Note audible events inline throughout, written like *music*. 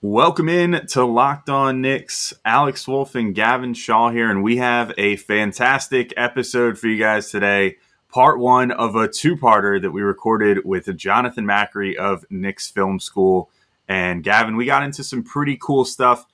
Welcome in to Locked On Knicks. Alex Wolf and Gavin Shaw here, and we have a fantastic episode for you guys today. Part one of a two parter that we recorded with Jonathan Macri of Knicks Film School. And Gavin, we got into some pretty cool stuff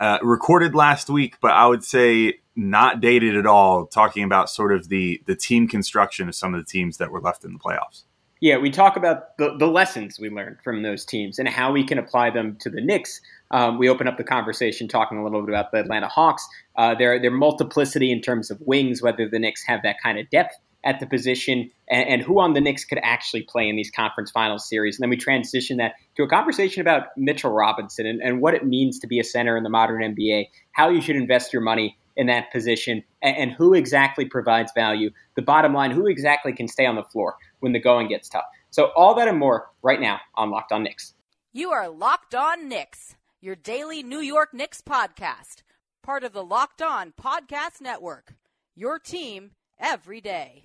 uh, recorded last week, but I would say not dated at all, talking about sort of the, the team construction of some of the teams that were left in the playoffs. Yeah, we talk about the, the lessons we learned from those teams and how we can apply them to the Knicks. Um, we open up the conversation talking a little bit about the Atlanta Hawks, uh, their their multiplicity in terms of wings, whether the Knicks have that kind of depth at the position, and, and, who on the Knicks could actually play in these conference finals series. And then we transition that to a conversation about Mitchell Robinson and, and what it means to be a center in the modern NBA, how you should invest your money in that position, and who exactly provides value. The bottom line, who exactly can stay on the floor when the going gets tough. So all that and more right now on Locked On Knicks. You are Locked On Knicks, your daily New York Knicks podcast, part of the Locked On Podcast Network. Your team every day.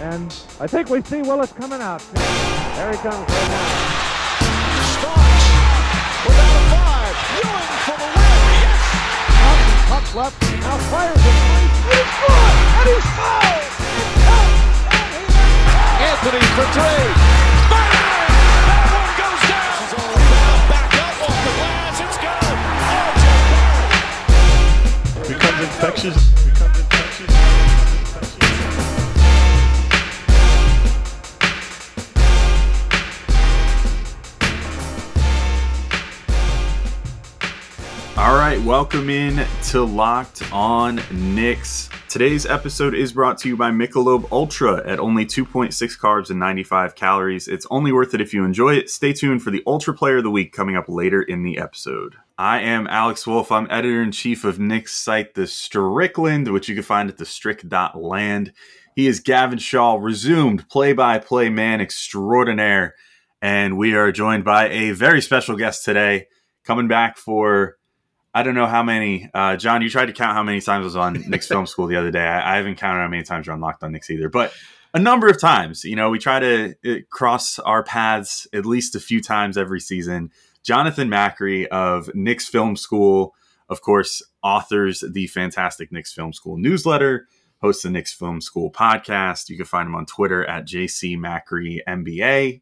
And I think we see Willis coming out. There he comes right now. Starks without a five. Ewing for the win. Yes. Puck left. Now fires it. And he's good. And he's fouled. Anthony for three. Infectious. Becomes infectious. All right, welcome in to Locked On Knicks. Today's episode is brought to you by Michelob Ultra at only 2.6 carbs and 95 calories. It's only worth it if you enjoy it. Stay tuned for the Ultra Player of the Week coming up later in the episode. I am Alex Wolf. I'm editor in chief of Knicks site, The Strickland, which you can find at thestrick.land. He is Gavin Shaw, resumed play by play man extraordinaire. And we are joined by a very special guest today, coming back for I don't know how many. Uh, John, you tried to count how many times I was on Knicks Film *laughs* School the other day. I, I, haven't counted how many times you're on Locked on Knicks either, but a number of times. You know, we try to uh, cross our paths at least a few times every season. Jonathan Macri of Knicks Film School, of course, authors the fantastic Knicks Film School newsletter, hosts the Knicks Film School podcast. You can find him on Twitter at JC Macri NBA.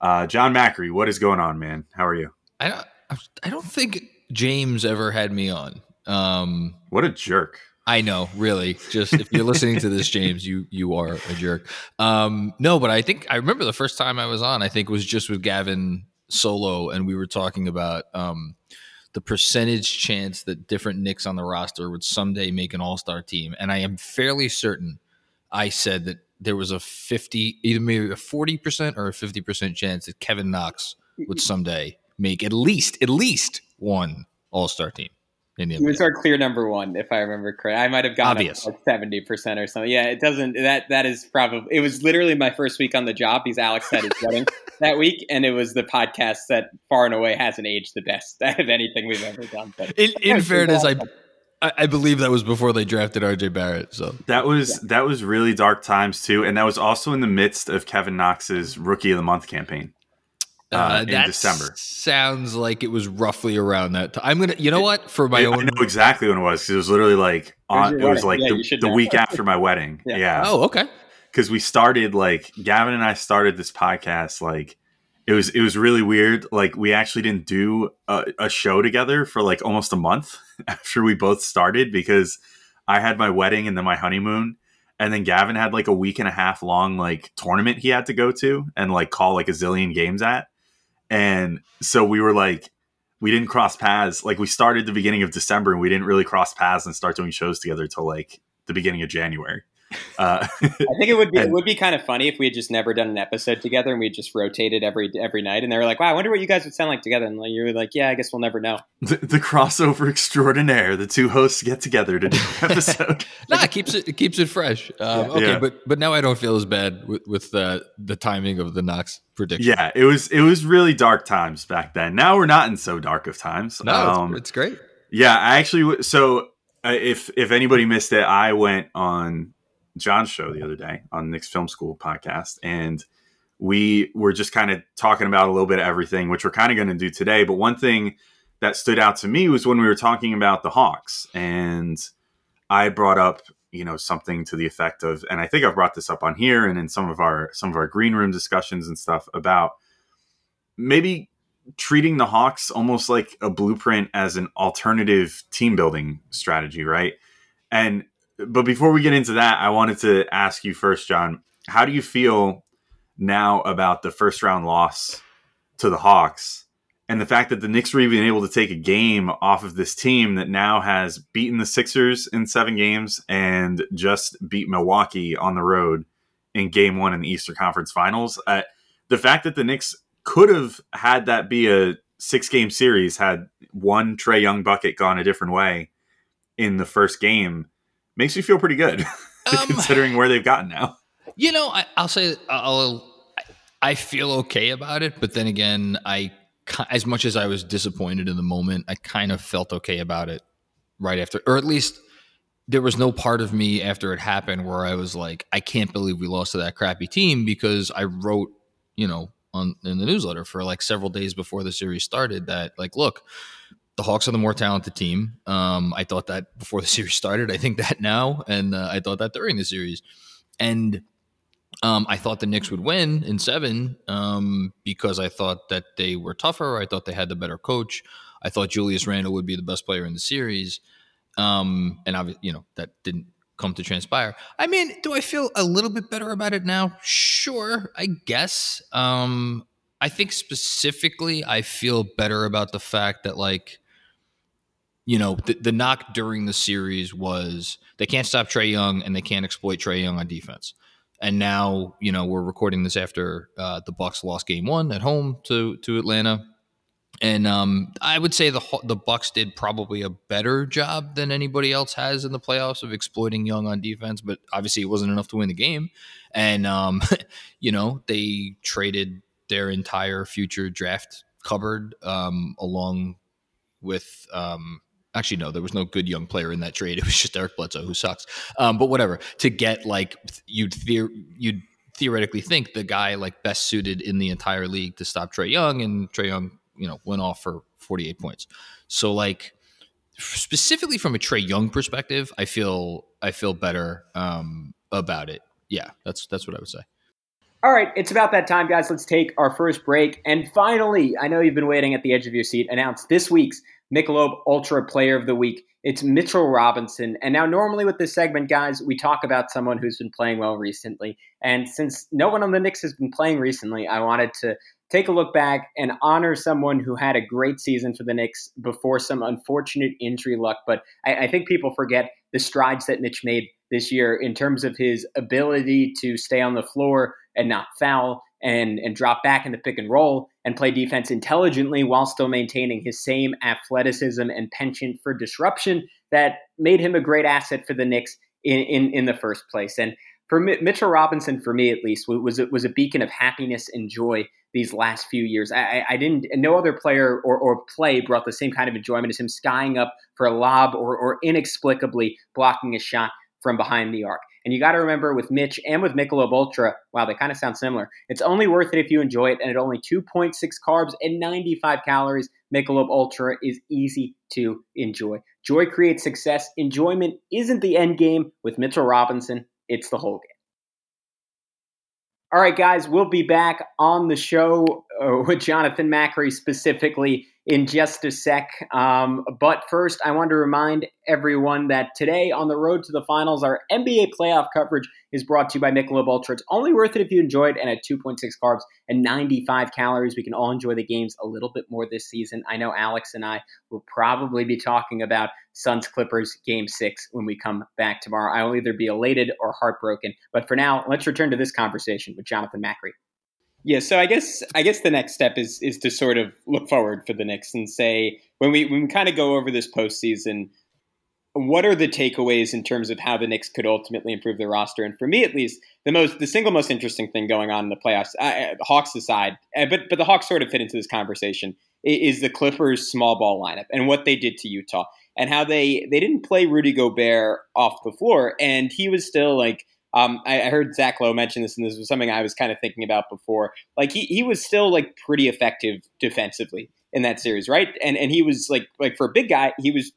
Uh, John Macri, what is going on, man? How are you? I don't, I don't think James ever had me on. Um, what a jerk! I know, really. Just if you're listening to this, *laughs* James, you you are a jerk. Um, no, but I think I remember the first time I was on. I think was just with Gavin Solo, and we were talking about um, the percentage chance that different Knicks on the roster would someday make an All Star team, and I am fairly certain I said that there was a fifty, either maybe a forty percent or a fifty percent chance that Kevin Knox would someday make at least at least one All Star team. In the he was our clear number one, if I remember correct. I might have gotten like seventy percent or something. Yeah, it doesn't. That that is probably. It was literally my first week on the job because Alex had his wedding *laughs* that week, and it was the podcast that far and away hasn't aged the best *laughs* of anything we've ever done. But in, in fairness, I. I believe that was before they drafted RJ Barrett. So that was yeah. that was really dark times too, and that was also in the midst of Kevin Knox's Rookie of the Month campaine uh, uh, in December. Sounds like it was roughly around that. Time. I'm gonna, you know what? For my own, I know exactly when it was. It was literally like on. It was like yeah, the, the week *laughs* after my wedding. Yeah. yeah. Oh, okay. Because we started like Gavin and I started this podcast like it was it was really weird. Like we actually didn't do a, a show together for like almost a month *laughs* after we both started because I had my wedding and then my honeymoon and then Gavin had like a week and a half long like tournament he had to go to and like call like a zillion games at. And so we were like, we didn't cross paths. Like we started the beginning of December and we didn't really cross paths and start doing shows together till like the beginning of January. Uh, I think it would be and, it would be kind of funny if we had just never done an episode together and we just rotated every every night. And they were like, "Wow, I wonder what you guys would sound like together." And like, you were like, "Yeah, I guess we'll never know." The, the crossover extraordinaire. The two hosts get together to do an *laughs* episode. nah, it keeps it, it keeps it fresh. Um, yeah. Okay, yeah. but but now I don't feel as bad with with uh, the timing of the Knox prediction. Yeah, it was it was really dark times back then. Now we're not in so dark of times. No, um, it's, it's great. Yeah, I actually so uh, if if anybody missed it, I went on John's show the other day on Knicks Film School podcast, and we were just kind of talking about a little bit of everything, which we're kind of going to do today. But one thing that stood out to me was when we were talking about the Hawks, and I brought up you know something to the effect of, and I think I've brought this up on here and in some of our some of our green room discussions and stuff about maybe treating the Hawks almost like a blueprint as an alternative team building strategy, right? And but before we get into that, I wanted to ask you first, John, how do you feel now about the first round loss to the Hawks and the fact that the Knicks were even able to take a game off of this team that now has beaten the Sixers in seven games and just beat Milwaukee on the road in game one in the Eastern Conference Finals? Uh, the fact that the Knicks could have had that be a six game series had one Trae Young bucket gone a different way in the first game makes me feel pretty good *laughs* um, considering where they've gotten now. You know, I, will say I'll I feel okay about it, but then again, I as much as I was disappointed in the moment, I kind of felt okay about it right after, or at least there was no part of me after it happened where I was like, I can't believe we lost to that crappy team because I wrote, you know, on in the newsletter for like several days before the series started that like, look, the Hawks are the more talented team. Um, I thought that before the *laughs* series started. I think that now, and uh, I thought that during the series, and um, I thought the Knicks would win in seven um, because I thought that they were tougher. I thought they had the better coach. I thought Julius Randle would be the best player in the series, um, and obviously, you know that didn't come to transpire. I mean, do I feel a little bit better about it now? Sure, I guess. Um, I think specifically, I feel better about the fact that like you know, the, the knock during the series was they can't stop Trae Young and they can't exploit Trae Young on defense. And now, you know, we're recording this after uh, the Bucks lost Game One at home to to Atlanta, and um, I would say the the Bucks did probably a better job than anybody else has in the playoffs of exploiting Young on defense. But obviously, it wasn't enough to win the game. And um, *laughs* you know, they traded their entire future draft cupboard um, along with um, actually no there was no good young player in that trade. *laughs* It was just eric bledsoe who sucks. Um, but whatever to get like you'd theor- you'd theoretically think the guy like best suited in the entire league to stop trae young and trae young you know went off for 48 points. So like specifically from a trae young perspective i feel i feel better um, about it. Yeah that's that's what i would say. All right, it's about that time, guys. Let's take our first break. And finally, I know you've been waiting at the edge of your seat, announce this week's Michelob Ultra Player of the Week. It's Mitchell Robinson. And now, normally with this segment, guys, we talk about someone who's been playing well recently. And since no one on the Knicks has been playing recently, I wanted to take a look back and honor someone who had a great season for the Knicks before some unfortunate injury luck. But I, I think people forget the strides that Mitch made this year in terms of his ability to stay on the floor and not foul and and drop back in the pick and roll and play defense intelligently while still maintaining his same athleticism and penchant for disruption that made him a great asset for the Knicks in in, in the first place. And for Mitchell Robinson, for me at least, was was a beacon of happiness and joy these last few years. I, I didn't, no other player or, or play brought the same kind of enjoyment as him skying up for a lob or, or inexplicably blocking a shot from behind the arc. And you got to remember with Mitch and with Michelob Ultra, wow, they kind of sound similar. It's only worth it if you enjoy it. And at only 2.6 carbs and 95 calories, Michelob Ultra is easy to enjoy. Joy creates success. Enjoyment isn't the end game with Mitchell Robinson, it's the whole game. All right, guys, we'll be back on the show uh, with Jonathan Macri specifically in just a sec. Um, but first, I want to remind everyone that today on the road to the finals, our NBA playoff coverage is brought to you by Michelob Ultra. It's only worth it if you enjoy it, and at 2.6 carbs and 95 calories, we can all enjoy the games a little bit more this season. I know Alex and I will probably be talking about Suns Clippers Game Six when we come back tomorrow. I will either be elated or heartbroken. But for now, let's return to this conversation with Jonathan Macri. Yeah, so I guess I guess the next step is is to sort of look forward for the Knicks and say when we when we kind of go over this postseason, what are the takeaways in terms of how the Knicks could ultimately improve their roster? And for me, at least, the most the single most interesting thing going on in the playoffs, uh, Hawks aside, uh, but but the Hawks sort of fit into this conversation is the Clippers' small ball lineup and what they did to Utah and how they they didn't play Rudy Gobert off the floor, and he was still like um, I, I, heard Zach Lowe mention this, and this was something I was kind of thinking about before. Like he, he was still like pretty effective defensively in that series, right? And and he was like like for a big guy, he was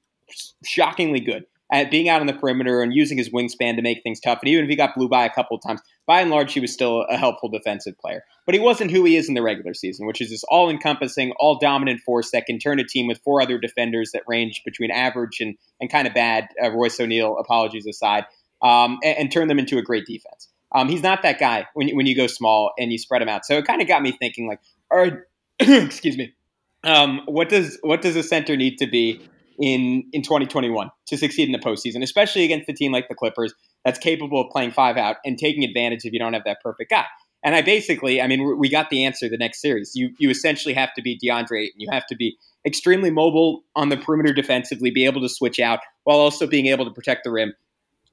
shockingly good at being out on the perimeter and using his wingspan to make things tough. And even if he got blue by a couple of times, by and large, he was still a helpful defensive player. But he wasn't who he is in the regular season, which is this all encompassing, all dominant force that can turn a team with four other defenders that range between average and, and kind of bad, uh, Royce O'Neale, apologies aside, um, and, and, turn them into a great defense. Um, he's not that guy when, when you go small and you spread him out. So it kind of got me thinking, like, all right, *clears throat* excuse me. Um, what does what does a center need to be in in 2021 to succeed in the postseason, especially against a team like the Clippers that's capable of playing five out and taking advantage if you don't have that perfect guy. And I basically, I mean, we got the answer the next series. You you essentially have to be DeAndre and You have to be extremely mobile on the perimeter defensively, be able to switch out while also being able to protect the rim.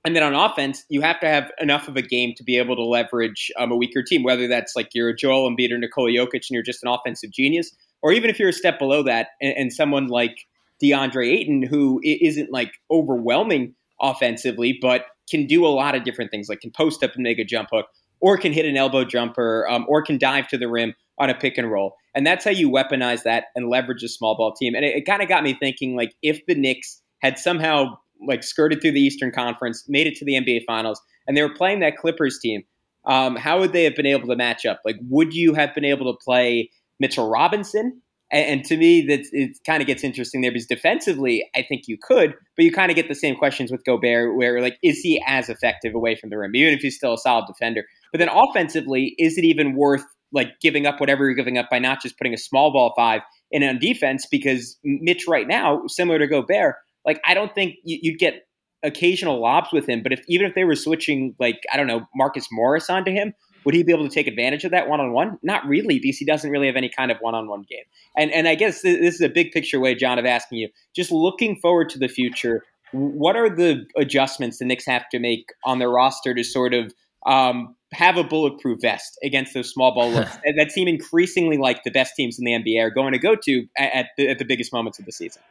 And then on offense, you have to have enough of a game to be able to leverage um, a weaker team, whether that's like you're a Joel Embiid or Nikola Jokic and you're just an offensive genius, or even if you're a step below that and, and someone like DeAndre Ayton, who isn't like overwhelming offensively, but can do a lot of different things, like can post up and make a jump hook, or can hit an elbow jumper, um, or can dive to the rim on a pick and roll. And that's how you weaponize that and leverage a small ball team. And it, it kind of got me thinking, like, if the Knicks had somehow like skirted through the Eastern Conference, made it to the NBA Finals, and they were playing that Clippers team, um, how would they have been able to match up? Like, would you have been able to play Mitchell Robinson and, and to me, that it kind of gets interesting there because defensively, I think you could, but you kind of get the same questions with Gobert, where like, is he as effective away from the rim, even if he's still a solid defender? But then offensively, is it even worth like giving up whatever you're giving up by not just putting a small ball five in on defense? Because Mitch right now, similar to Gobert, like I don't think you'd get occasional lobs with him, but if even if they were switching like I don't know Marcus Morris onto him, would he be able to take advantage of that one on one? Not really, because he doesn't really have any kind of one on one game. And and I guess this is a big picture way, John, of asking you, just looking forward to the future. What are the adjustments the Knicks have to make on their roster to sort of um, have a bulletproof vest against those small ball looks *laughs* that seem increasingly like the best teams in the NBA are going to go to at the, at the biggest moments of the season?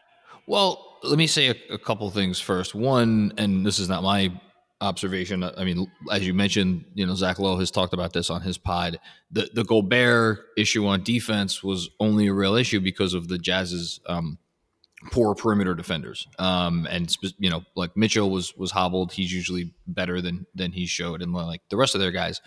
Well, let me say a, a couple things first. One, and this is not my observation. I mean, as you mentioned, you know, Zach Lowe has talked about this on his pod. The the Gobert issue on defense was only a real issue because of the Jazz's um, poor perimeter defenders. Um, and you know, like Mitchell was was hobbled. He's usually better than than he showed, and like the rest of their guys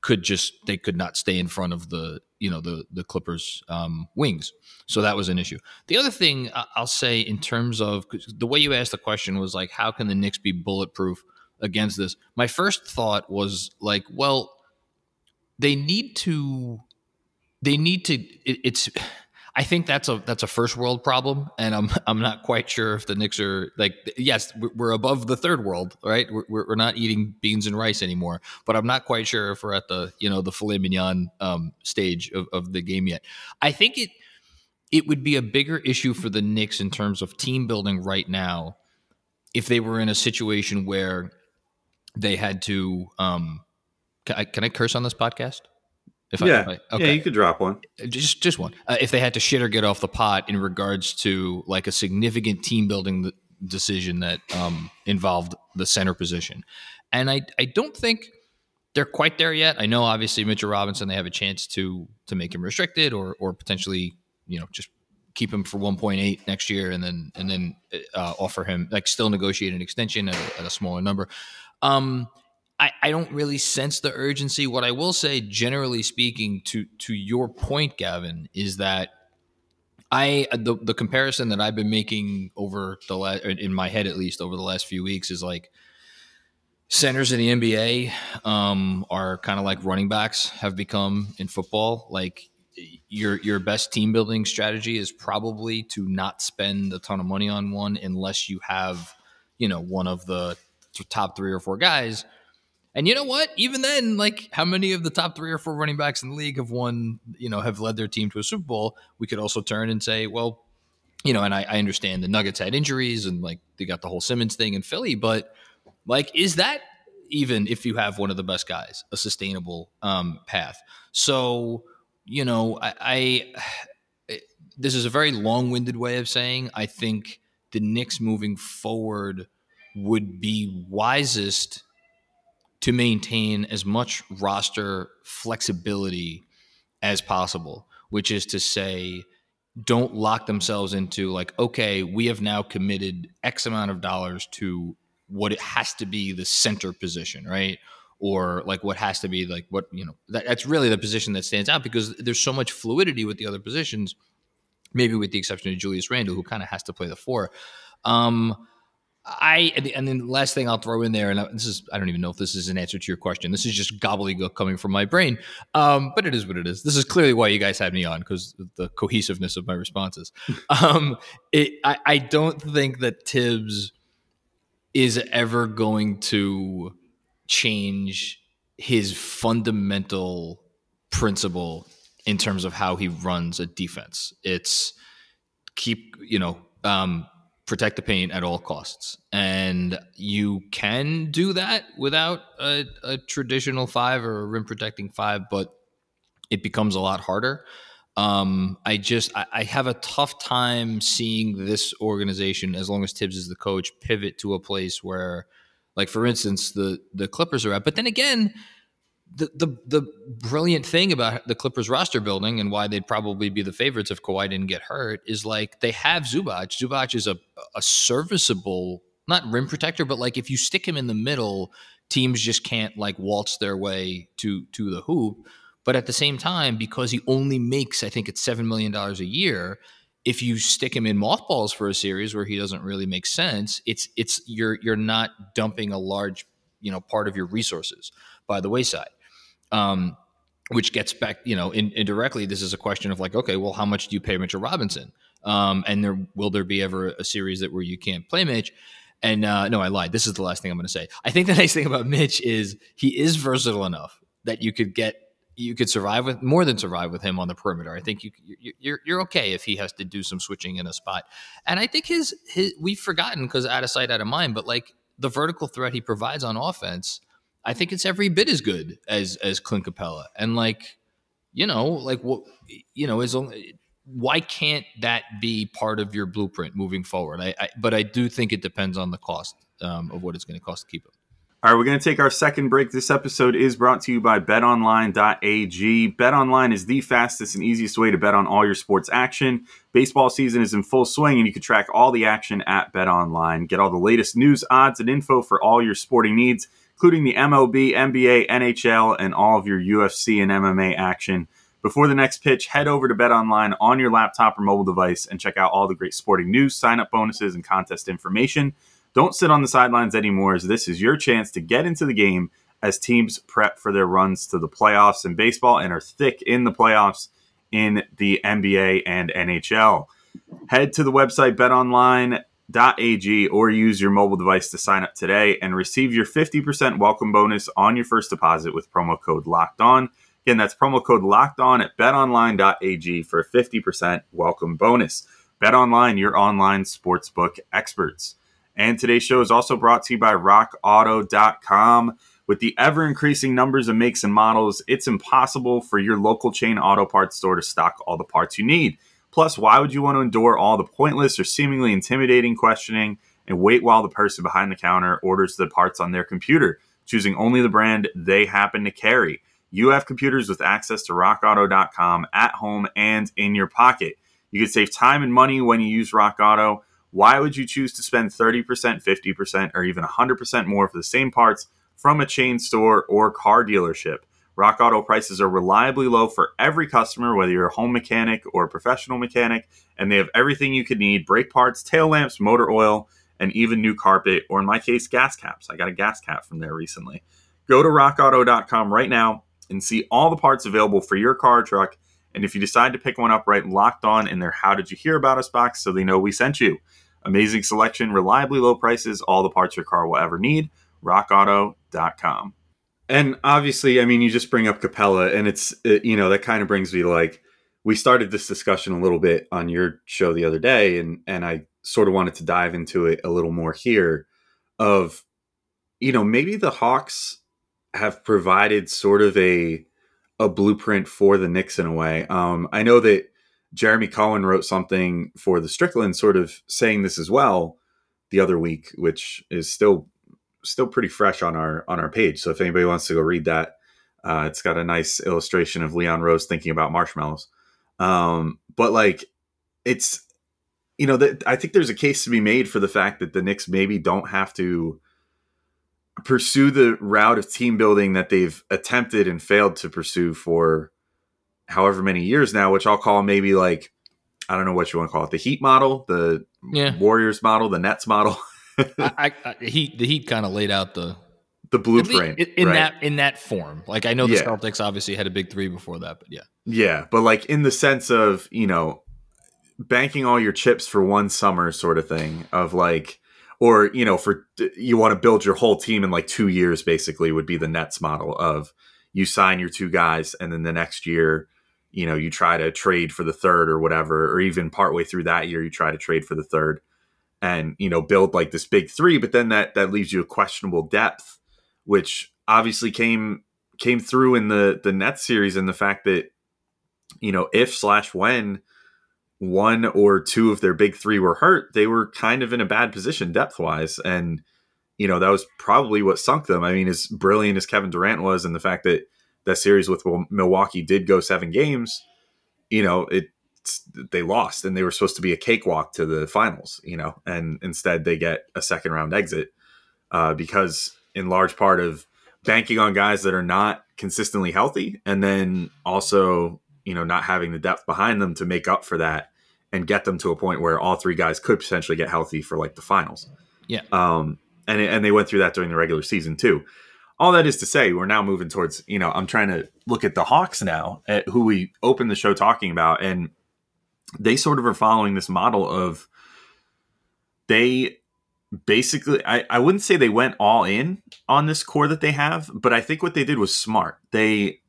could just they could not stay in front of the you know the the Clippers um, wings. So that was an issue. The other thing I'll say in terms of the way you asked the question was like, how can the Knicks be bulletproof? against this. My first thought was like, well, they need to they need to it, it's I think that's a that's a first world problem, and I'm *laughs* I'm not quite sure if the Knicks are like yes we're above the third world, right? We're, we're not eating beans and rice anymore, but I'm not quite sure if we're at the you know the filet mignon um, stage of, of the game yet. I think it it would be a bigger issue for the Knicks in terms of team building right now if they were in a situation where they had to. Um, can I, can I curse on this podcast? If yeah, I, okay. yeah, you could drop one. Just just one. Uh, if they had to shit or get off the pot in regards to like a significant team building decision that um, involved the center position, and I I don't think they're quite there yet. I know obviously Mitchell Robinson they have a chance to to make him restricted or or potentially you know just keep him for 1.8 next year and then and then uh, offer him like still negotiate an extension at a, at a smaller number. Um, I, I don't really sense the urgency. What I will say, generally speaking, to to your point, Gavin, is that I the the comparison that I've been making over the last in my head at least over the last few weeks is like centers in the NBA um, are kind of like running backs have become in football. Like your your best team building strategy is probably to not spend a ton of money on one unless you have you know one of the top three or four guys. And you know what? Even then, like how many of the top three or four running backs in the league have won, you know, have led their team to a Super Bowl? We could also turn and say, well, you know, and I, I understand the Nuggets had injuries and like they got the whole Simmons thing in Philly, but like, is that even if you have one of the best guys, a sustainable um, path? So, you know, I, I *sighs* this is a very long winded way of saying I think the Knicks moving forward would be wisest to maintain as much roster flexibility as possible, which is to say, don't lock themselves into like, okay, we have now committed X amount of dollars to what it has to be the center position, right? Or like what has to be like what, you know, that, that's really the position that stands out because there's so much fluidity with the other positions, maybe with the exception of Julius Randle, who kind of has to play the four. Um, I and then the last thing I'll throw in there, and this is I don't even know if this is an answer to your question. This is just gobbledygook coming from my brain, um, but it is what it is. This is clearly why you guys had me on because the cohesiveness of my responses. *laughs* um, it, I, I don't think that Tibbs is ever going to change his fundamental principle in terms of how he runs a defense. It's keep you know. Um, protect the paint at all costs. And you can do that without a, a, traditional five or a rim protecting five, but it becomes a lot harder. Um, I just I, I, have a tough time seeing this organization, as long as Tibbs is the coach, pivot to a place where, like for instance, the the Clippers are at. But then again, the, the the brilliant thing about the Clippers roster building and why they'd probably be the favorites if Kawhi didn't get hurt is like they have Zubac. Zubac is a a serviceable not rim protector, but like if you stick him in the middle, teams just can't like waltz their way to to the hoop. But at the same time, because he only makes I think it's seven million dollars a year, if you stick him in mothballs for a series where he doesn't really make sense, it's it's you're you're not dumping a large you know part of your resources by the wayside. Um, which gets back, you know, in, indirectly, this is a question of like, okay, well, how much do you pay Mitchell Robinson? Um, and there will there be ever a series that where you can't play Mitch? And uh, no, I lied. This is the last thing I'm going to say. I think the *laughs* nice thing about Mitch is he is versatile enough that you could get you could survive with more than survive with him on the perimeter. I think you, you're you're okay if he has to do some switching in a spot. And I think his his we've forgotten because out of sight, out of mind. But like the vertical threat he provides on offense I think it's every bit as good as as Clint Capela. And like, you know, like what you know is only why can't that be part of your blueprint moving forward? I, I but I do think it depends on the cost um, of what it's going to cost to keep him. All right, we're going to take our second break. This episode is brought to you by betonline.ag. BetOnline is the fastest and easiest way to bet on all your sports action. Baseball season is in full swing, and you can track all the action at BetOnline. Get all the latest news, odds, and info for all your sporting needs including the MLB, NBA, NHL, and all of your UFC and MMA action. Before the next pitch, head over to Bet Online on your laptop or mobile device and check out all the great sporting news, sign up bonuses, and contest information. Don't sit on the sidelines anymore, as this is your chance to get into the game as teams prep for their runs to the playoffs in baseball and are thick in the playoffs in the NBA and NHL. Head to the website BetOnline ag or use your mobile device to sign up today and receive your 50% welcome bonus on your first deposit with promo code locked on. Again that's promo code locked on at betonline.ag for a 50% welcome bonus. Betonline your online sportsbook experts. And today's show is also brought to you by rockauto.com with the ever increasing numbers of makes and models it's impossible for your local chain auto parts store to stock all the parts you need Plus, why would you want to endure all the pointless or seemingly intimidating questioning and wait while the person behind the counter orders the parts on their computer, choosing only the brand they happen to carry? You have computers with access to rockauto.com at home and in your pocket. You can save time and money when you use Rock Auto. Why would you choose to spend 30%, 50%, or even 100% more for the same parts from a chain store or car dealership? Rock Auto prices are reliably low for every customer, whether you're a home mechanic or a professional mechanic, and they have everything you could need brake parts, tail lamps, motor oil, and even new carpet, or in my case, gas caps. I got a gas cap from there recently. Go to rockauto.com right now and see all the parts available for your car or truck. And if you decide to pick one up, right locked on in their How Did You Hear About Us box so they know we sent you. Amazing selection, reliably low prices, all the parts your car will ever need. RockAuto.com. And obviously, I mean, you just bring up Capela, and it's it, you know that kind of brings me like we started this discussion a little bit on your show the other day, and and I sort of wanted to dive into it a little more here. Of you know maybe the Hawks have provided sort of a a blueprint for the Knicks in a way. Um, I know that Jeremy Cohen wrote something for the Strickland, sort of saying this as well the other week, which is still still pretty fresh on our on our page. So if anybody wants to go read that, uh, it's got a nice illustration of Leon Rose thinking about marshmallows. Um, but like it's you know that I think there's a case to be made for the fact that the Knicks maybe don't have to pursue the route of team building that they've attempted and failed to pursue for however many years now, which I'll call maybe like I don't know what you want to call it, the Heat model, the Yeah. Warriors model, the Nets model, *laughs* *laughs* I, I, Heat the Heat kind of laid out the the blueprint in, in right? that in that form. Like I know the Yeah. Celtics obviously had a big three before that, but yeah, Yeah, but like in the sense of, you know, banking all your chips for one summer sort of thing of like or, you know, for you want to build your whole team in like 2 years basically would be the Nets model of you sign your two guys and then the next year, you know, you try to trade for the third or whatever or even partway through that year you try to trade for the third and, you know, build like this big 3, but then that that leaves you a questionable depth which obviously came came through in the the net series and the fact that you know if slash when one or two of their big three were hurt, they were kind of in a bad position depth wise, and you know that was probably what sunk them. I mean, as brilliant as Kevin Durant was, and the fact that that series with Milwaukee did go seven games, you know it they lost and they were supposed to be a cakewalk to the finals, you know, and instead they get a second round exit uh, because in large part of banking on guys that are not consistently healthy and then also you know not having the depth behind them to make up for that and get them to a point where all three guys could potentially get healthy for like the finals Yeah. um and and they went through that during the regular season too all that is to say we're now moving towards you know i'm trying to look at the hawks now at who we opened the show talking about and they sort of are following this model of they basically I, I wouldn't say they went all in on this core that they have but i think what they did was smart. They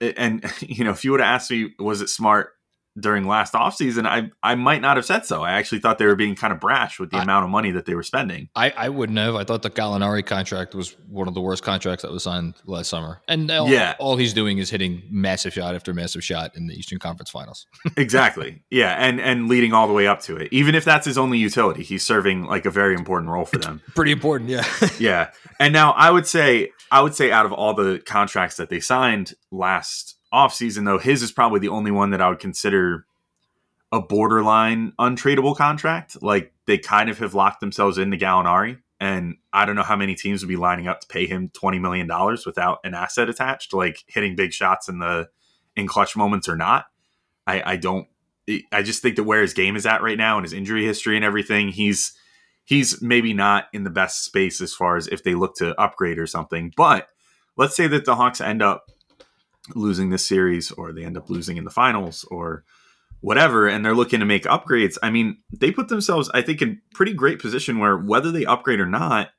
and *laughs* you know if you would have asked me was it smart during last offseason i i might not have said so i actually thought they were being kind of brash with the I- amount of money that they were spending I, I wouldn't have. I thought the Gallinari contract was one of the worst contracts that was signed last summer, and all, Yeah. all he's doing is hitting massive shot after massive shot in the Eastern Conference Finals. *laughs* exactly yeah and and leading all the way up to it even if that's his only utility he's serving like a very important role for them *laughs* Pretty important, yeah. *laughs* yeah. And now I would say I would say out of all the contracts that they signed last offseason though, his is probably the only one that I would consider a borderline untradeable contract. Like they kind of have locked themselves into Gallinari. And I don't know how many teams would be lining up to pay him twenty million dollars without an asset attached, like hitting big shots in the in clutch moments or not. I, I don't I just think that where his game is at right now and his injury history and everything, he's he's maybe not in the best space as far as if they look to upgrade or something. But let's say that the Hawks end up losing this series or they end up losing in the finals or whatever and they're looking to make upgrades. I mean, they put themselves I think in pretty great position where whether they upgrade or not,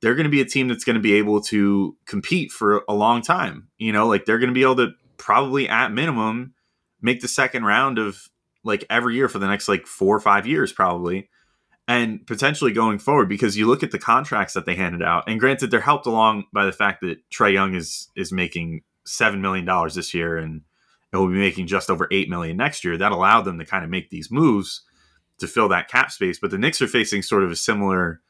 they're going to be a team that's going to be able to compete for a long time. You know, like they're going to be able to probably at minimum make the second round of like every year for the next like 4 or 5 years probably and potentially going forward because you look at the contracts that they handed out and granted they're helped along by the fact that Trae Young is is making 7 million dollars this year and it will be making just over 8 million next year that allowed them to kind of make these moves to fill that cap space but the Knicks are facing sort of a similar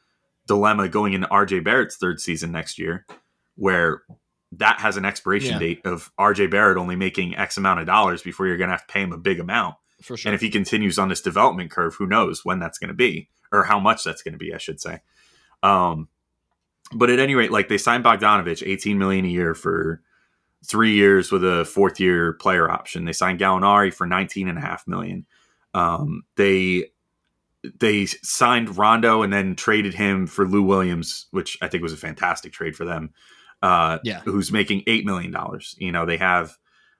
dilemma going into RJ Barrett's third season next year where that has an expiration Yeah. date of RJ Barrett only making X amount of dollars before you're going to have to pay him a big amount. For sure. And if he continues on this development curve, who knows when that's going to be or how much that's going to be, I should say. Um, but at any rate, like they signed Bogdanovic, 18 million a year for three years with a fourth year player option. They signed Gallinari for 19 and a half million. Um, they they signed Rondo and then traded him for Lou Williams, which I think was a fantastic trade for them. Uh, Yeah. who's making eight million dollars. You know, they have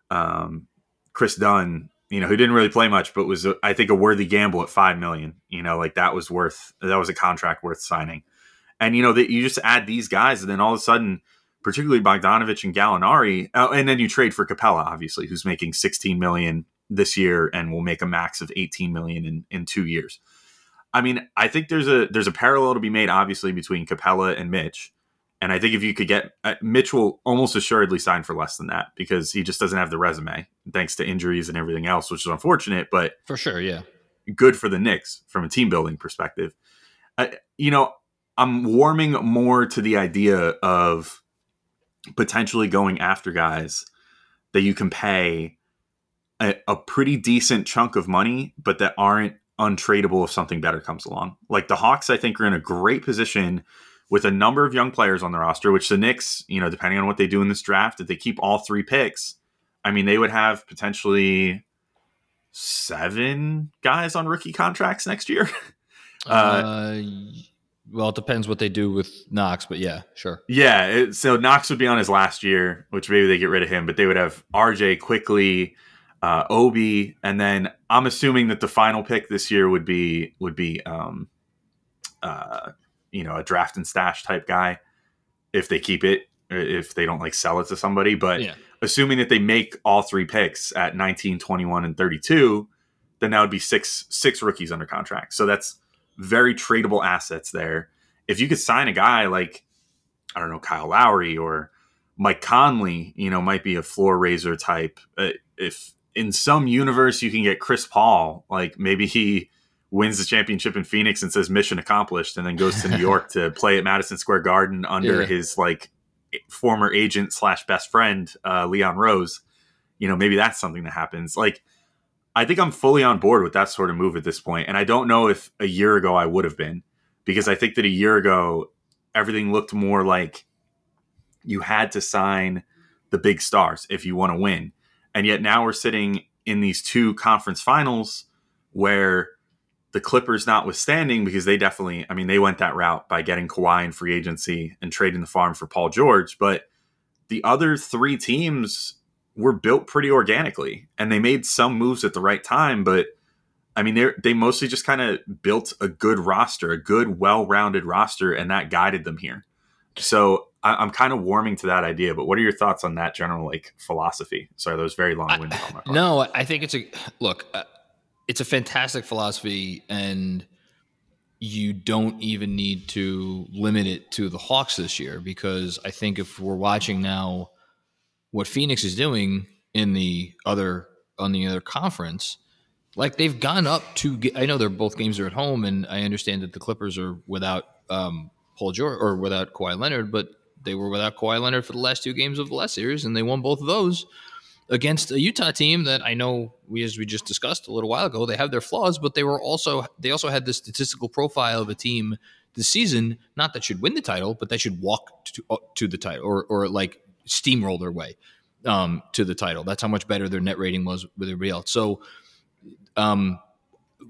um, Kris Dunn, you know, who didn't really play much, but was I think a worthy gamble at five million. You know, like that was worth that was a contract worth signing. And you know that you just add these guys, and then all of a sudden, particularly Bogdanovic and Gallinari, uh, and then you trade for Capela, obviously, who's making sixteen million this year and will make a max of eighteen million in in two years. I mean, I think there's a there's a parallel to be made, obviously, between Capela and Mitch. And I think if you could get uh, Mitch will almost assuredly sign for less than that because he just doesn't have the resume, thanks to injuries and everything else, which is unfortunate. But For sure, yeah. good for the Knicks from a team building perspective. Uh, you know, I'm warming more to the idea of potentially going after guys that you can pay a, a pretty decent chunk of money, but that aren't untradeable if something better comes along. Like the Hawks, I think are in a great position with a number of young players on the roster, which the Knicks, you know, depending on what they do in this draft, if they keep all three picks, I mean, they would have potentially seven guys on rookie contracts next year. *laughs* Uh, uh, well, it depends what they do with Knox, but yeah, sure. Yeah, it, so Knox would be on his last year, which maybe they get rid of him, but they would have RJ Quickley, uh, Obi, and then I'm assuming that the final pick this year would be would be um, uh, you know a draft and stash type guy if they keep it if they don't like sell it to somebody. But yeah. assuming that they make all three picks at 19, 21, and 32, then that would be six six rookies under contract. So that's very tradable assets there. If you could sign a guy like I don't know Kyle Lowry or Mike Conley, you know, might be a floor raiser type. Uh, if in some universe you can get Chris Paul, like maybe he wins the championship in Phoenix and says mission accomplished, and then goes to New York *laughs* to play at Madison Square Garden under yeah. his like former agent slash best friend uh, Leon Rose. You know, maybe that's something that happens. Like I think I'm fully on board with that sort of move at this point. And I don't know if a year ago I would have been, because I think that a year ago everything looked more like you had to sign the big stars if you want to win. And yet now we're sitting in these two conference finals where the Clippers notwithstanding, because they definitely, I mean, they went that route by getting Kawhi in free agency and trading the farm for Paul George. But the other three teams were built pretty organically and they made some moves at the right time but i mean they they mostly just kind of built a good roster a good well-rounded roster and that guided them here so I, am kind of warming to that idea but what are your thoughts on that general like philosophy sorry was very long-winded I, on my part. no i think it's a look uh, it's a fantastic philosophy and you don't even need to limit it to the hawks this year because i think if we're watching now what Phoenix is doing in the other on the other conference, like they've gone up to. I know they're both games are at home, and I understand that the Clippers are without um, Paul George or without Kawhi Leonard, but they were without Kawhi Leonard for the last two games of the last series, and they won both of those against a Utah team that I know we, as we just discussed a little while ago, they have their flaws, but they were also they also had the statistical profile of a team this season, not that should win the title, but that should walk to, to the title or or like steamroll their way um, to the title. That's how much better their net rating was with everybody else. So, um,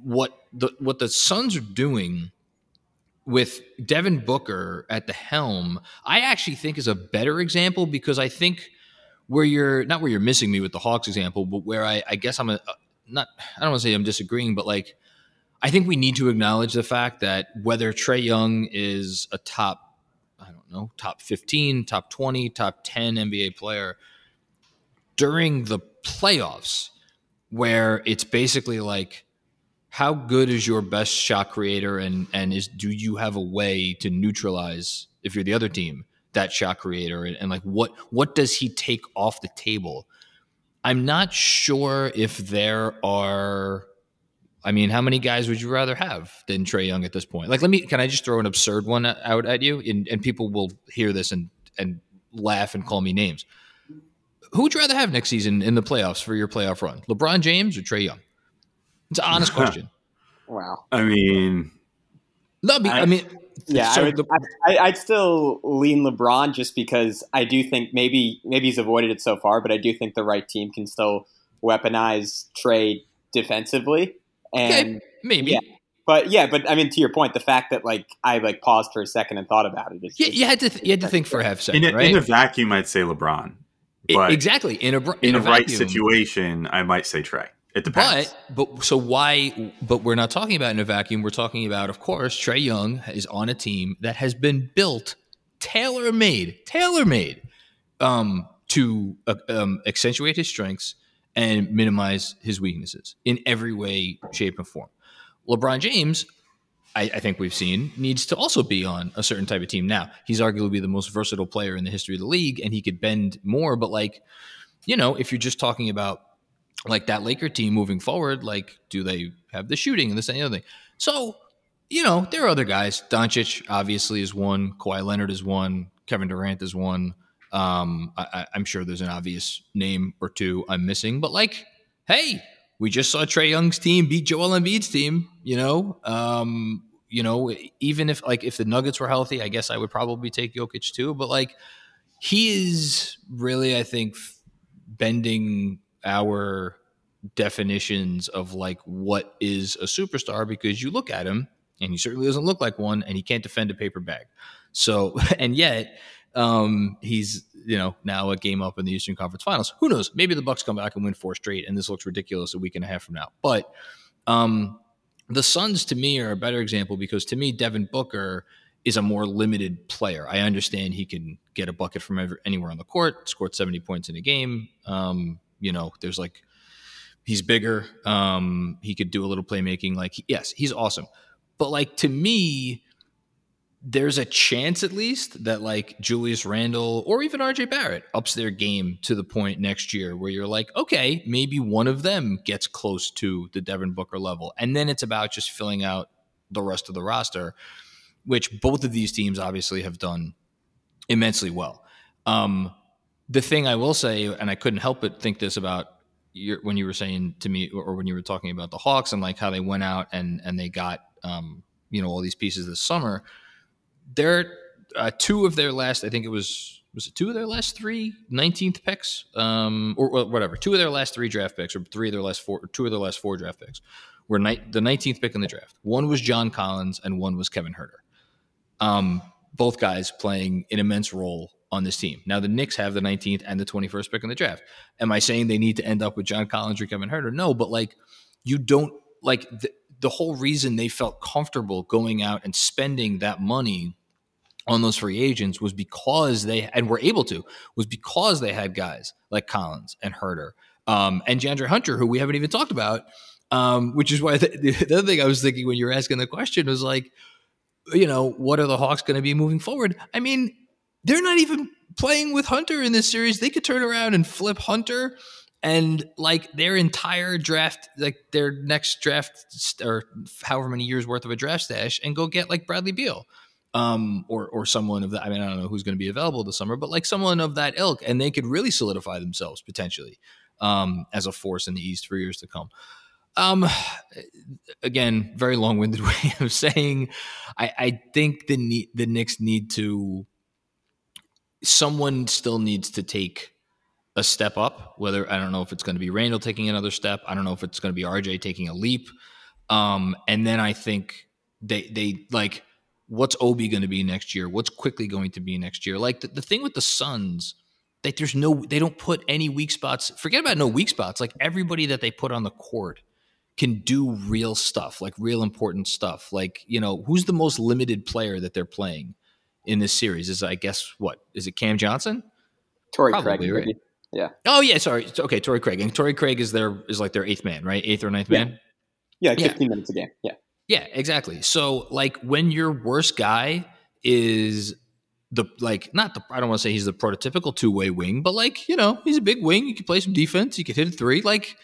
what the what the Suns are doing with Devin Booker at the helm, I actually think is a better example because I think where you're not where you're missing me with the Hawks example, but where I, I guess I'm a, not I don't want to say I'm disagreeing, but like I think we need to acknowledge the fact that whether Trae Young is a top know, top 15, top 20, top 10 NBA player during the playoffs, where it's basically like, how good is your best shot creator? And and is do you have a way to neutralize if you're the other team that shot creator? And, and like what what does he take off the table? I'm not sure if there are I mean, how many guys would you rather have than Trae Young at this point? Like, let me, can I just throw an absurd one out at you? And, and people will hear this and, and laugh and call me names. Who would you rather have next season in the playoffs for your playoff run? LeBron James or Trae Young? It's an honest *laughs* question. wow. I mean, no, I, I mean, yeah, I would, the, I, would still lean LeBron just because I do think maybe maybe he's avoided it so far, but I do think the right team can still weaponize Trae defensively. And okay, maybe. Yeah. But yeah, but I mean, to your point, the fact that like I like paused for a second and thought about it. yeah, you had to th- you had to think for a half second. In a, right? in a vacuum, I'd say LeBron. But exactly in a in, in a, a right situation, I might say Trae. It depends. But but so why? But we're not talking about in a vacuum. We're talking about, of course, Trae Young is on a team that has been built tailor made, tailor made, um, to uh, um, accentuate his strengths and minimize his weaknesses in every way, shape, and form. LeBron James, I, I, think we've seen, needs to also be on a certain type of team. Now, he's arguably the most versatile player in the history of the league, and he could bend more. But like, you know, if you're just talking about like that Laker team moving forward, like, do they have the shooting and this and the other thing? So, you know, there are other guys. Doncic obviously is one. Kawhi Leonard is one. Kevin Durant is one. Um, I, am sure there's an obvious name or two I'm missing, but like, hey, we just saw Trae Young's team beat Joel Embiid's team. You know, um, you know, even if like if the Nuggets were healthy, I guess I would probably take Jokic too. But like, he is really, I think, bending our definitions of like what is a superstar because you look at him and he certainly doesn't look like one and he can't defend a paper bag. So, *laughs* and yet um, he's you know now a game up in the Eastern Conference Finals. Who knows? Maybe the Bucks come back and win four straight, and this looks ridiculous a week and a half from now. But um, the Suns to me are a better example because to me Devin Booker is a more limited player. I understand he can get a bucket from ever, anywhere on the court, scored 70 points in a game. Um, you know, there's like he's bigger. Um, he could do a little playmaking. Like, yes, he's awesome. But like to me, there's a chance at least that like Julius Randle or even RJ Barrett ups their game to the point next year where you're like, okay, maybe one of them gets close to the Devin Booker level. And then it's about just filling out the rest of the roster, which both of these teams obviously have done immensely well. Um, the thing I will say, and I couldn't help but think this about your, when you were saying to me, or when you were talking about the Hawks and like how they went out and and they got um, you know all these pieces this summer they're uh, two of their last, I think it was, was it two of their last three 19th picks, um, or, or whatever, two of their last three draft picks, or three of their last four, two of their last four draft picks were ni- the 19th pick in the draft. One was John Collins, and one was Kevin Huerter. Um, both guys playing an immense role on this team. Now the Knicks have the 19th and the 21st pick in the draft. Am I saying they need to end up with John Collins or Kevin Huerter? No, but like you don't like the whole reason they felt comfortable going out and spending that money on those free agents was because they and were able to was because they had guys like Collins and Huerter um, and DeAndre Hunter, who we haven't even talked about. Um, which is why *laughs* the, the, other thing I was thinking when you were asking the question was like, you know, what are the Hawks going to be moving forward? I mean, they're not even playing with Hunter in this series. They could turn around and flip Hunter and like their entire draft, like their next draft or however many years worth of a draft stash, and go get like Bradley Beal um, or or someone of that. I mean, I don't know who's going to be available this summer, but like someone of that ilk, and they could really solidify themselves potentially um, as a force in the East for years to come. Um, again, very long-winded *laughs* way of saying, I, I think the the Knicks need to. Someone still needs to take a step up. Whether I don't know if it's going to be Randle taking another step. I don't know if it's going to be RJ taking a leap. Um, and then I think they they like what's Obi going to be next year? What's Quickley going to be next year? Like the, the thing with the Suns, that there's no, they don't put any weak spots. Forget about no weak spots. Like everybody that they put on the court can do real stuff, like real important stuff. Like, you know, who's the most limited player that they're playing in this series? Is I guess what is it? Cam Johnson, Torrey Craig, right? Yeah. Oh yeah, sorry. Okay, Torrey Craig, and Torrey Craig is their is like their eighth man, right? Eighth or ninth yeah. man. Yeah, like 15 yeah. minutes a game. Yeah. Yeah, exactly. So like when your worst guy is the like not the I don't want to say he's the prototypical two way wing, but like you know he's a big wing. You can play some defense. You can hit a three. Like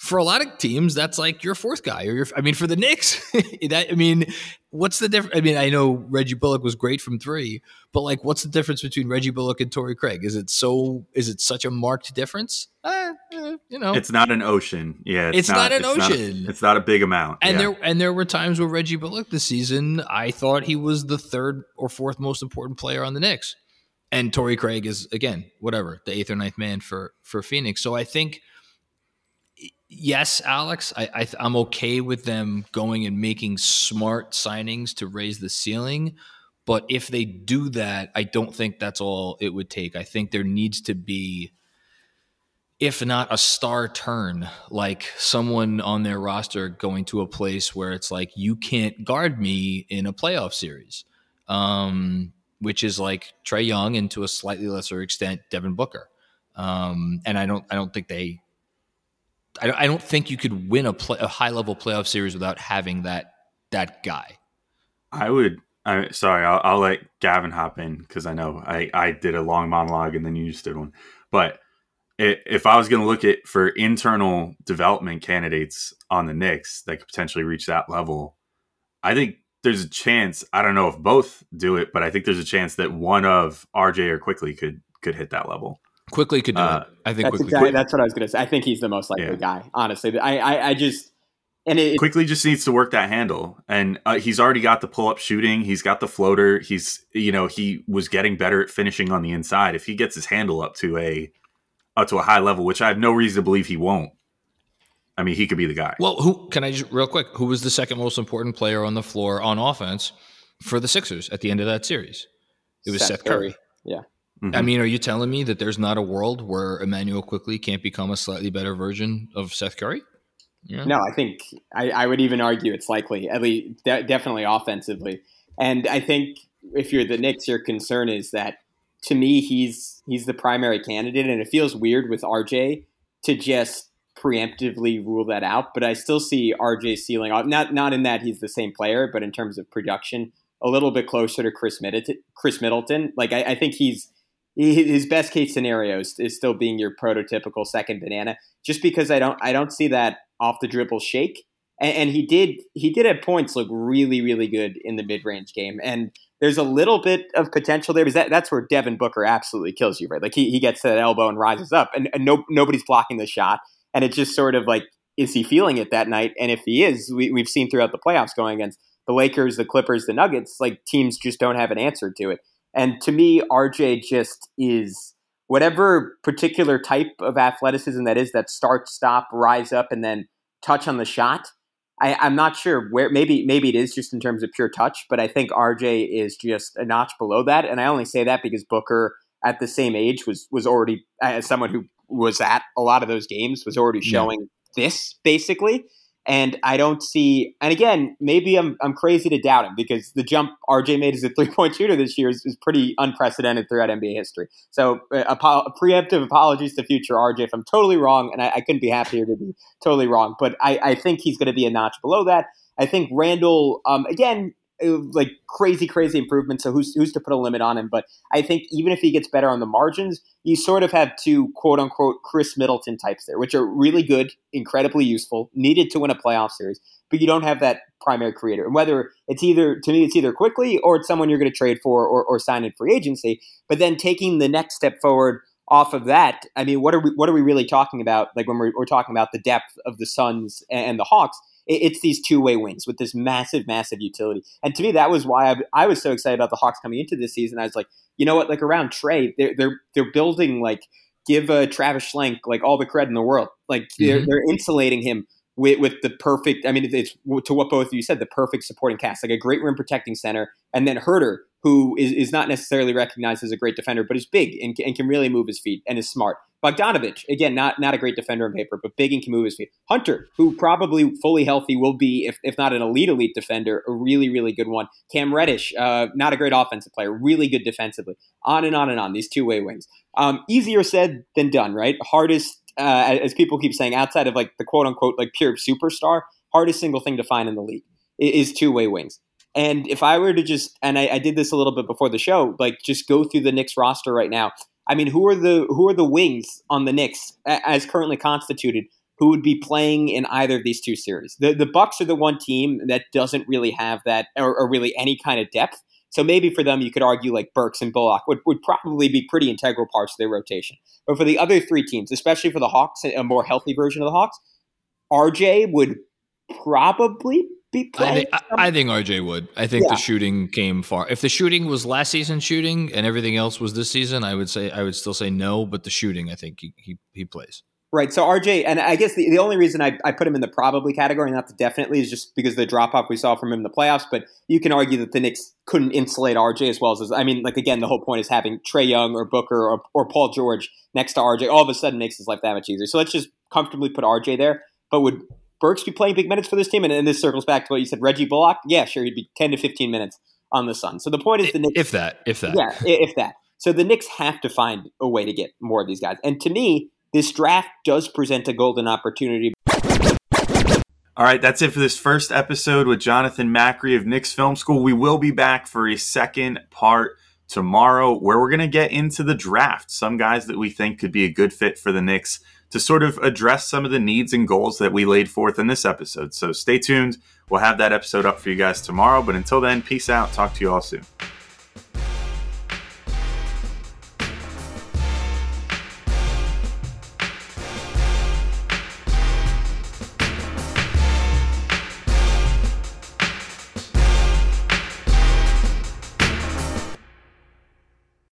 for a lot of teams, that's like your fourth guy, or your. I mean, for the Knicks, *laughs* that I mean, what's the difference? I mean, I know Reggie Bullock was great from three, but like, what's the difference between Reggie Bullock and Torrey Craig? Is it so? Is it such a marked difference? Uh, eh, you know, it's not an ocean. Yeah, it's, it's not, not, an it's ocean. Not, it's not a big amount. And yeah. there and there were times where Reggie Bullock this season, I thought he was the third or fourth most important player on the Knicks, and Torrey Craig is again whatever the eighth or ninth man for for Phoenix. So I think yes, Alex, I, I I'm okay with them going and making smart signings to raise the ceiling. But if they do that, I don't think that's all it would take. I think there needs to be, if not a star turn, like someone on their roster going to a place where it's like, you can't guard me in a playoff series, um, which is like Trae Young and to a slightly lesser extent, Devin Booker. Um, and I don't, I don't think they I, don't think you could win a, play, a high level playoff series without having that that guy. I would. I sorry. I'll, I'll let Gavin hop in because I know I I did a long monologue and then you just did one. But it, if I was going to look at for internal development candidates on the Knicks that could potentially reach that level, I think there's a chance. I don't know if both do it, but I think there's a chance that one of RJ or Quickley could could hit that level. Quickley could do Uh, it. I think That's Quickley. exactly, that's what I was going to say. I think he's the most likely Yeah. guy. Honestly, I, I, I just and it, Quickley just needs to work that handle and uh, he's already got the pull-up shooting he's got the floater he's you know he was getting better at finishing on the inside if he gets his handle up to a up to a high level which i have no reason to believe he won't i mean he could be the guy Well, who can I just real quick? Who was the second most important player on the floor on offense for the Sixers at the end of that series? It was Seth, Curry. Yeah. Mhm. I mean, are you telling me that there's not a world where Immanuel Quickley can't become a slightly better version of Seth Curry? Yeah. No, I think I, I would even argue it's likely, at least de- definitely offensively. And I think if you're the Knicks, your concern is that to me he's he's the primary candidate, and it feels weird with RJ to just preemptively rule that out. But I still see RJ ceiling not not in that he's the same player, but in terms of production, a little bit closer to Khris Middleton. Khris Middleton, like I, I think he's he- his best case scenario is, is still being your prototypical second banana just because I don't I don't see that off the dribble shake. And, and he did he did at points look really really good in the mid range game. And there's a little bit of potential there because that, that's where Devin Booker absolutely kills you, right? Like he, he gets to that elbow and rises up, and, and no, nobody's blocking the shot. And it's just sort of like, is he feeling it that night? And if he is, we, we've seen throughout the playoffs going against the Lakers, the Clippers, the Nuggets, like teams just don't have an answer to it. And to me, RJ just is whatever particular type of athleticism that is that start, stop, rise up, and then touch on the shot. I, I'm not sure where. Maybe maybe it is just in terms of pure touch, but I think RJ is just a notch below that. And I only say that because Booker, at the same age, was was already as someone who was at a lot of those games was already Yeah. showing this basically. And I don't see. And again, maybe I'm I'm crazy to doubt him because the jump RJ made as a three point shooter this year is, is pretty unprecedented throughout NBA history. So, uh, apo- preemptive apologies to future RJ if I'm totally wrong, and I, I couldn't be happier to be totally wrong. But I, I think he's going to be a notch below that. I think Randle, um, again, like crazy, crazy improvement. So who's who's to put a limit on him? But I think even if he gets better on the margins, you sort of have two quote unquote Khris Middleton types there, which are really good, incredibly useful, needed to win a playoff series. But you don't have that primary creator. And whether it's either to me, it's either Quickley or it's someone you're going to trade for or, or sign in free agency. But then taking the next step forward off of that, I mean, what are we what are we really talking about? Like when we're, we're talking about the depth of the Suns and the Hawks, it's these two way wings with this massive, massive utility. And to me, that was why I, I was so excited about the Hawks coming into this season. I was like, you know what? Like around Trae, they're they're they're building like give uh, Travis Schlenk like all the credit in the world. Like they're Mhm. they're insulating him with, with the perfect. I mean, it's to what both of you said, the perfect supporting cast, like a great rim protecting center, and then Huerter, who is, is not necessarily recognized as a great defender, but is big and, and can really move his feet and is smart. Bogdanovic, again, not not a great defender on paper, but big and can move his feet. Hunter, who probably fully healthy will be, if, if not an elite elite defender, a really really good one. Cam Reddish, uh, not a great offensive player, really good defensively. On and on and on. These two way wings. Um, easier said than done, right? Hardest, uh, as people keep saying, outside of like the quote unquote like pure superstar, hardest single thing to find in the league is two way wings. And if I were to just, and I, I did this a little bit before the show, like just go through the Knicks roster right now. I mean, who are the who are the wings on the Knicks as currently constituted? Who would be playing in either of these two series? The the Bucks are the one team that doesn't really have that, or, or really any kind of depth. So maybe for them, you could argue like Burks and Bullock would, would probably be pretty integral parts of their rotation. But for the other three teams, especially for the Hawks, a more healthy version of the Hawks, RJ would probably be I playing. think, I, I think RJ would. I think Yeah. the shooting came far. If the shooting was last season shooting and everything else was this season, I would say I would still say no. But the shooting, I think he he, he plays. Right. So RJ, and I guess the, the only reason I, I put him in the probably category, not the definitely, is just because of the drop off we saw from him in the playoffs. But you can argue that the Knicks couldn't insulate RJ as well as, I mean, like again, the whole point is having Trae Young or Booker or, or Paul George next to RJ all of a sudden makes his life that much easier. So let's just comfortably put RJ there. But would Burks be playing big minutes for this team? And, and this circles back to what you said, Reggie Bullock. Yeah, sure, he'd be 10 to 15 minutes on the Sun. So the point is the Knicks. If that, if that, Yeah, if that. So the Knicks have to find a way to get more of these guys. And to me, this draft does present a golden opportunity. All right, that's it for this first episode with Jonathan Macri of Knicks Film School. We will be back for a second part tomorrow where we're going to get into the draft. Some guys that we think could be a good fit for the Knicks to sort of address some of the needs and goals that we laid forth in this episode. So stay tuned. We'll have that episode up for you guys tomorrow. But until then, peace out. Talk to you all soon.